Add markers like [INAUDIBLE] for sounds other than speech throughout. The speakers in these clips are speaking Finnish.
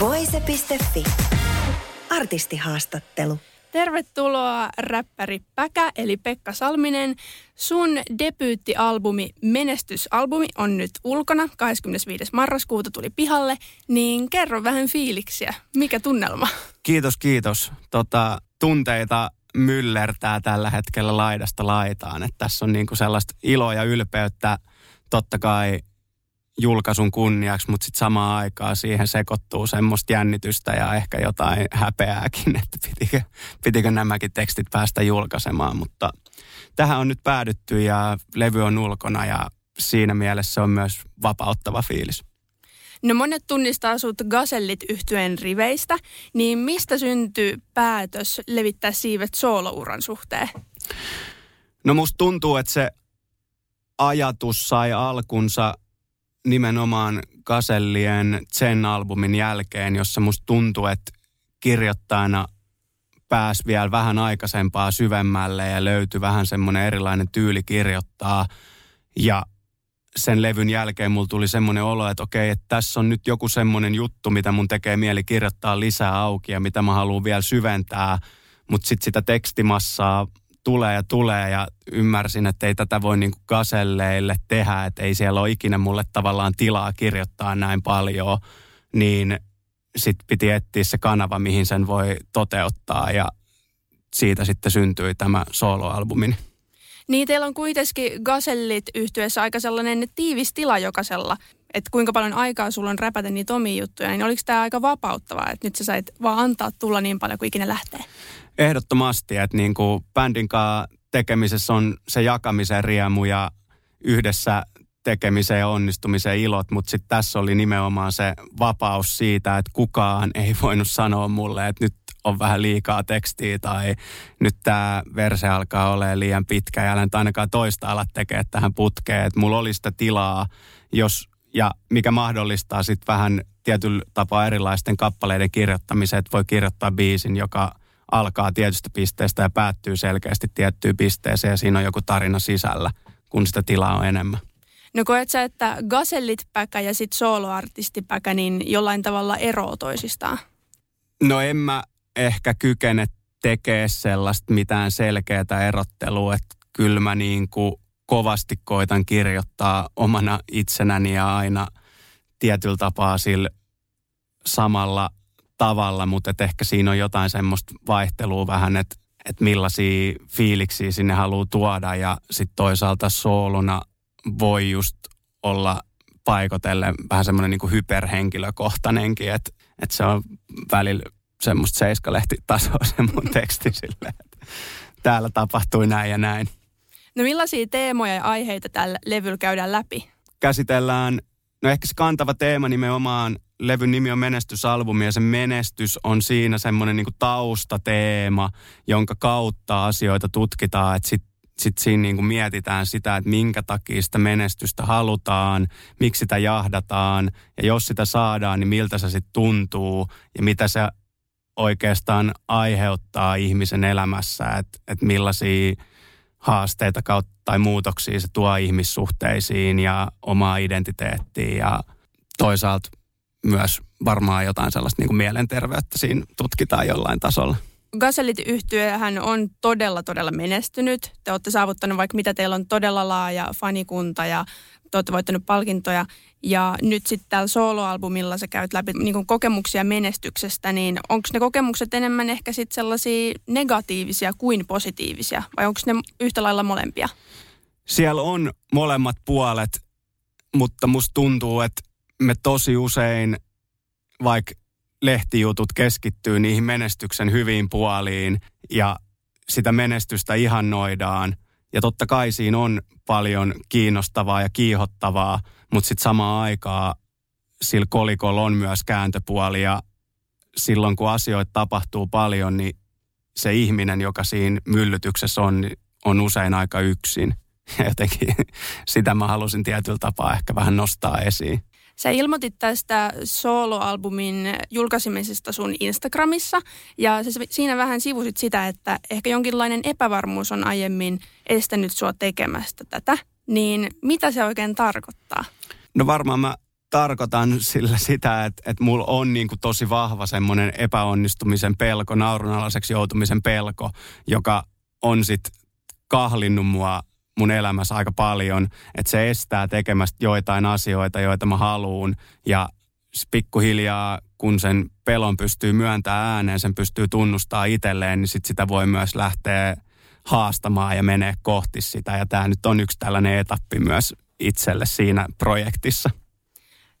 Voise.fi. Artistihaastattelu. Tervetuloa räppäri Päkä eli Pekka Salminen. Sun debyyttialbumi Menestysalbumi on nyt ulkona. 25. marraskuuta tuli pihalle. Niin kerro vähän fiiliksiä. Mikä tunnelma? Kiitos, kiitos. Tota, tunteita myllertää tällä hetkellä laidasta laitaan. Että tässä on niinku sellaista iloa ja ylpeyttä totta kai julkaisun kunniaksi, mutta sitten samaan aikaan siihen sekoittuu semmoista jännitystä ja ehkä jotain häpeääkin, että pitikö, pitikö nämäkin tekstit päästä julkaisemaan. Mutta tähän on nyt päädytty ja levy on ulkona ja siinä mielessä on myös vapauttava fiilis. No monet tunnistaa sut Gazellit yhtyeen riveistä, niin mistä syntyy päätös levittää siivet soolouran suhteen? No musta tuntuu, että se ajatus sai alkunsa nimenomaan Gasellien Zen-albumin jälkeen, jossa musta tuntuu, että kirjoittajana pääsi vielä vähän aikaisempaa syvemmälle ja löytyi vähän semmoinen erilainen tyyli kirjoittaa. Ja sen levyn jälkeen mulla tuli semmoinen olo, että okei, että tässä on nyt joku semmoinen juttu, mitä mun tekee mieli kirjoittaa lisää auki ja mitä mä haluan vielä syventää. Mutta sitten sitä tekstimassaa tulee ja tulee ja ymmärsin, että ei tätä voi niin kaselleille tehdä, että ei siellä ole ikinä mulle tavallaan tilaa kirjoittaa näin paljon, niin sitten piti etsiä se kanava, mihin sen voi toteuttaa ja siitä sitten syntyi tämä soloalbumini. Niin, teillä on kuitenkin Gasellit yhtyessä aika sellainen tiivis tila jokaisella. Että kuinka paljon aikaa sulla on räpätä niitä omia juttuja, niin oliko tämä aika vapauttavaa, että nyt sä sait vaan antaa tulla niin paljon kuin ikinä lähtee? Ehdottomasti, että niin kuin bändin kanssa tekemisessä on se jakamisen riemu ja yhdessä tekemisen ja onnistumisen ilot, mutta sitten tässä oli nimenomaan se vapaus siitä, että kukaan ei voinut sanoa mulle, että nyt on vähän liikaa tekstiä tai nyt tämä verse alkaa olla liian pitkä ja älä ainakaan toista ala tekemään tähän putkeen. Että mulla oli sitä tilaa, jos, ja mikä mahdollistaa sitten vähän tietyllä tapaa erilaisten kappaleiden kirjoittamisen, että voi kirjoittaa biisin, joka alkaa tietystä pisteestä ja päättyy selkeästi tiettyyn pisteeseen ja siinä on joku tarina sisällä, kun sitä tilaa on enemmän. No koet sä, että gasellit päkä ja sitten soloartisti päkä niin jollain tavalla eroo toisistaan? No en mä ehkä kykene tekee sellaista mitään selkeää erottelua, että kyllä mä niin kuin kovasti koitan kirjoittaa omana itsenäni ja aina tietyllä tapaa sillä samalla tavalla, mutta et ehkä siinä on jotain semmoista vaihtelua vähän, että et millaisia fiiliksiä sinne haluaa tuoda ja sitten toisaalta soolona voi just olla paikotellen vähän semmoinen niin hyperhenkilökohtainenkin, että et se on välillä semmoista seiskalehtitasoa [LAUGHS] se mun teksti silleen, että täällä tapahtui näin ja näin. No millaisia teemoja ja aiheita tällä levyllä käydään läpi? Käsitellään, no ehkä se kantava teema nimenomaan, levyn nimi on menestysalbumi ja se menestys on siinä semmoinen niin taustateema, jonka kautta asioita tutkitaan, että sit sitten siinä niin kuin mietitään sitä, että minkä takia sitä menestystä halutaan, miksi sitä jahdataan ja jos sitä saadaan, niin miltä se sitten tuntuu ja mitä se oikeastaan aiheuttaa ihmisen elämässä, että, että millaisia haasteita kautta tai muutoksia se tuo ihmissuhteisiin ja omaa identiteettiin ja toisaalta myös varmaan jotain sellaista niin kuin mielenterveyttä siinä tutkitaan jollain tasolla. Gazellit yhtyöhän on todella, todella menestynyt. Te olette saavuttanut vaikka mitä, teillä on todella laaja fanikunta ja te olette voittanut palkintoja. Ja nyt sitten tällä soloalbumilla sä käyt läpi niin kokemuksia menestyksestä, niin onko ne kokemukset enemmän ehkä sitten sellaisia negatiivisia kuin positiivisia? Vai onko ne yhtä lailla molempia? Siellä on molemmat puolet, mutta musta tuntuu, että me tosi usein, vaikka lehtijutut keskittyy niihin menestyksen hyviin puoliin ja sitä menestystä ihannoidaan. Ja totta kai siinä on paljon kiinnostavaa ja kiihottavaa, mutta sitten samaan aikaan sillä kolikolla on myös kääntöpuoli ja silloin kun asioita tapahtuu paljon, niin se ihminen, joka siinä myllytyksessä on, niin on usein aika yksin. Ja [LAUGHS] jotenkin sitä mä halusin tietyllä tapaa ehkä vähän nostaa esiin. Sä ilmoitit tästä soloalbumin julkaisemisesta sun Instagramissa ja sä siinä vähän sivusit sitä, että ehkä jonkinlainen epävarmuus on aiemmin estänyt sua tekemästä tätä. Niin mitä se oikein tarkoittaa? No varmaan mä tarkoitan sillä sitä, että, että mulla on niin kuin tosi vahva semmoinen epäonnistumisen pelko, naurunalaiseksi joutumisen pelko, joka on sitten kahlinnut mua mun elämässä aika paljon, että se estää tekemästä joitain asioita, joita mä haluun. Ja pikkuhiljaa, kun sen pelon pystyy myöntämään ääneen, sen pystyy tunnustaa itselleen, niin sit sitä voi myös lähteä haastamaan ja menee kohti sitä. Ja tämä nyt on yksi tällainen etappi myös itselle siinä projektissa.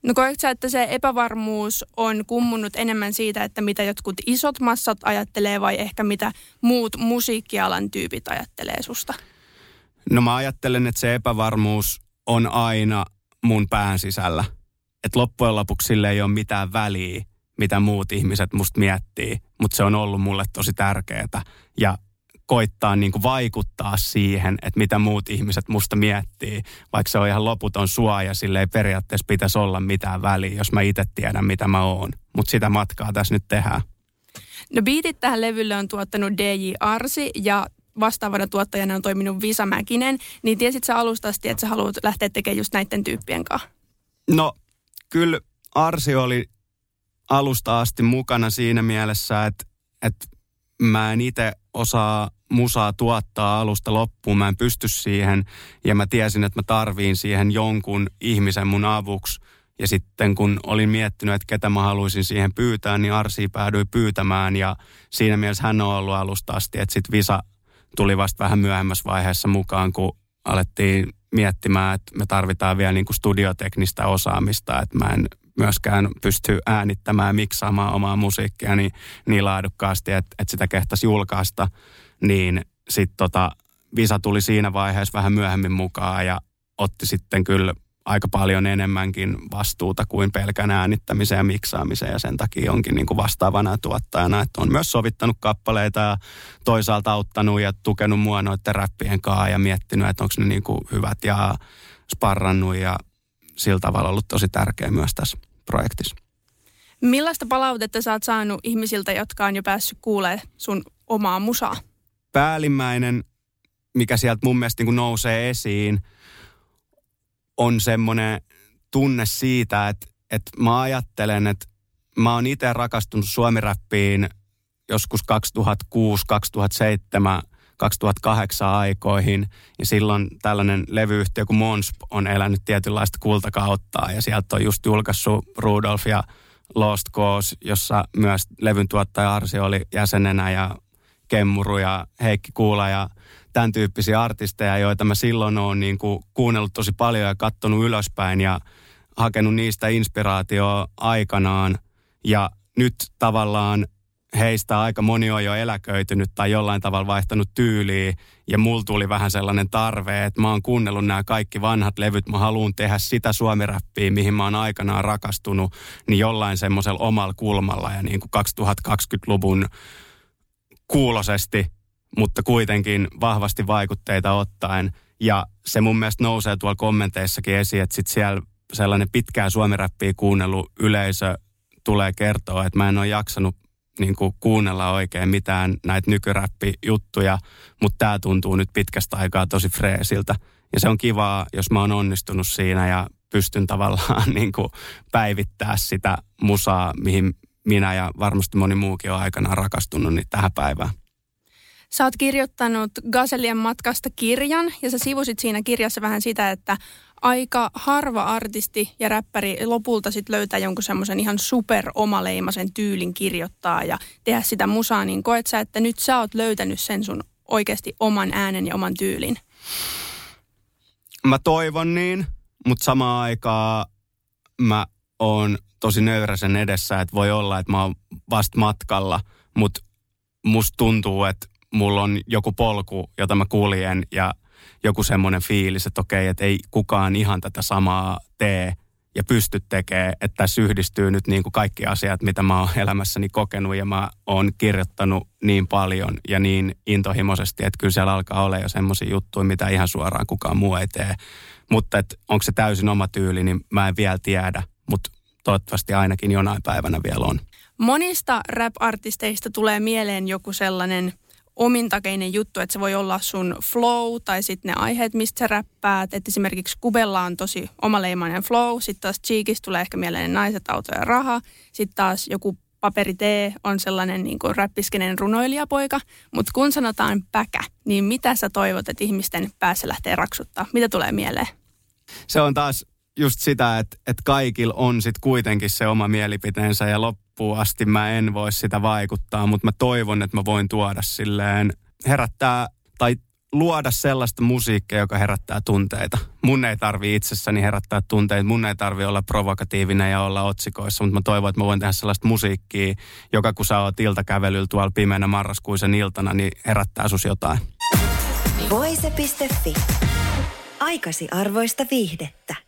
No koetko sä, että se epävarmuus on kummunut enemmän siitä, että mitä jotkut isot massat ajattelee vai ehkä mitä muut musiikkialan tyypit ajattelee susta? No mä ajattelen, että se epävarmuus on aina mun pään sisällä. Että loppujen lopuksi sille ei ole mitään väliä, mitä muut ihmiset musta miettii, mutta se on ollut mulle tosi tärkeää. Ja koittaa niin kuin vaikuttaa siihen, että mitä muut ihmiset musta miettii, vaikka se on ihan loputon suoja, sille ei periaatteessa pitäisi olla mitään väliä, jos mä itse tiedän, mitä mä oon. Mutta sitä matkaa tässä nyt tehdään. No biitit tähän levylle on tuottanut DJ Arsi ja vastaavana tuottajana on toiminut Visa Mäkinen, niin tiesit sä alusta asti, että sä haluat lähteä tekemään just näiden tyyppien kanssa? No, kyllä Arsi oli alusta asti mukana siinä mielessä, että, että mä en itse osaa musaa tuottaa alusta loppuun, mä en pysty siihen ja mä tiesin, että mä tarviin siihen jonkun ihmisen mun avuksi. Ja sitten kun olin miettinyt, että ketä mä haluaisin siihen pyytää, niin Arsi päädyi pyytämään ja siinä mielessä hän on ollut alusta asti, että sitten Visa tuli vasta vähän myöhemmässä vaiheessa mukaan, kun alettiin miettimään, että me tarvitaan vielä niin kuin studioteknistä osaamista, että mä en myöskään pysty äänittämään miksaamaan omaa musiikkia niin, niin laadukkaasti, että, että sitä kehtasi julkaista, niin sitten tota, Visa tuli siinä vaiheessa vähän myöhemmin mukaan ja otti sitten kyllä aika paljon enemmänkin vastuuta kuin pelkän äänittämiseen ja miksaamiseen ja sen takia onkin niin kuin vastaavana tuottajana, että on myös sovittanut kappaleita ja toisaalta auttanut ja tukenut mua noiden räppien kanssa ja miettinyt, että onko ne niin kuin hyvät ja sparrannut ja sillä tavalla ollut tosi tärkeä myös tässä projektissa. Millaista palautetta sä oot saanut ihmisiltä, jotka on jo päässyt kuulemaan sun omaa musaa? Päällimmäinen, mikä sieltä mun mielestä niin nousee esiin, on semmoinen tunne siitä, että, että mä ajattelen, että mä oon itse rakastunut suomiräppiin joskus 2006, 2007, 2008 aikoihin. Ja silloin tällainen levyyhtiö kuin Monsp on elänyt tietynlaista kultakauttaa. Ja sieltä on just julkaissut Rudolf ja Lost Cause, jossa myös levyn tuottaja Arsi oli jäsenenä ja Kemmuru ja Heikki Kuula ja tämän tyyppisiä artisteja, joita mä silloin oon niin kuin kuunnellut tosi paljon ja katsonut ylöspäin ja hakenut niistä inspiraatioa aikanaan. Ja nyt tavallaan heistä aika moni on jo eläköitynyt tai jollain tavalla vaihtanut tyyliä. Ja mulla tuli vähän sellainen tarve, että mä oon kuunnellut nämä kaikki vanhat levyt. Mä haluan tehdä sitä suomiräppiä, mihin mä oon aikanaan rakastunut, niin jollain semmoisella omalla kulmalla ja niin kuin 2020-luvun kuulosesti, mutta kuitenkin vahvasti vaikutteita ottaen. Ja se mun mielestä nousee tuolla kommenteissakin esiin, että sit siellä sellainen pitkää suomiräppiä kuunnellut yleisö tulee kertoa, että mä en ole jaksanut niin kuin kuunnella oikein mitään näitä nykyräppijuttuja, mutta tämä tuntuu nyt pitkästä aikaa tosi freesiltä. Ja se on kivaa, jos mä oon onnistunut siinä ja pystyn tavallaan [LAUGHS] niin kuin päivittää sitä musaa, mihin minä ja varmasti moni muukin on aikanaan rakastunut niin tähän päivään. Sä oot kirjoittanut Gazelien matkasta kirjan ja sä sivusit siinä kirjassa vähän sitä, että aika harva artisti ja räppäri lopulta sit löytää jonkun semmoisen ihan super omaleimaisen tyylin kirjoittaa ja tehdä sitä musaa, niin koet sä, että nyt sä oot löytänyt sen sun oikeasti oman äänen ja oman tyylin? Mä toivon niin, mutta samaan aikaan mä oon tosi nöyrä sen edessä, että voi olla, että mä oon vasta matkalla, mutta musta tuntuu, että mulla on joku polku, jota mä kuljen ja joku semmoinen fiilis, että okei, että ei kukaan ihan tätä samaa tee. ja pysty tekemään, että tässä yhdistyy nyt niin kuin kaikki asiat, mitä mä oon elämässäni kokenut ja mä oon kirjoittanut niin paljon ja niin intohimoisesti, että kyllä siellä alkaa olla jo semmoisia juttuja, mitä ihan suoraan kukaan muu ei tee. Mutta onko se täysin oma tyyli, niin mä en vielä tiedä, mutta toivottavasti ainakin jonain päivänä vielä on. Monista rap-artisteista tulee mieleen joku sellainen omintakeinen juttu, että se voi olla sun flow tai sitten ne aiheet, mistä sä räppäät. Että esimerkiksi Kubella on tosi omaleimainen flow, sitten taas Cheekis tulee ehkä mieleen naiset, auto ja raha. Sitten taas joku Paperi T on sellainen niin kuin räppiskenen runoilijapoika. Mutta kun sanotaan päkä, niin mitä sä toivot, että ihmisten päässä lähtee raksuttaa? Mitä tulee mieleen? Se on taas just sitä, että, että kaikilla on sitten kuitenkin se oma mielipiteensä ja loppuun asti mä en voi sitä vaikuttaa, mutta mä toivon, että mä voin tuoda silleen herättää tai luoda sellaista musiikkia, joka herättää tunteita. Mun ei tarvi itsessäni herättää tunteita, mun ei tarvi olla provokatiivinen ja olla otsikoissa, mutta mä toivon, että mä voin tehdä sellaista musiikkia, joka kun sä oot iltakävelyllä tuolla pimeänä marraskuisen iltana, niin herättää sus jotain. Voise.fi. Aikasi arvoista viihdettä.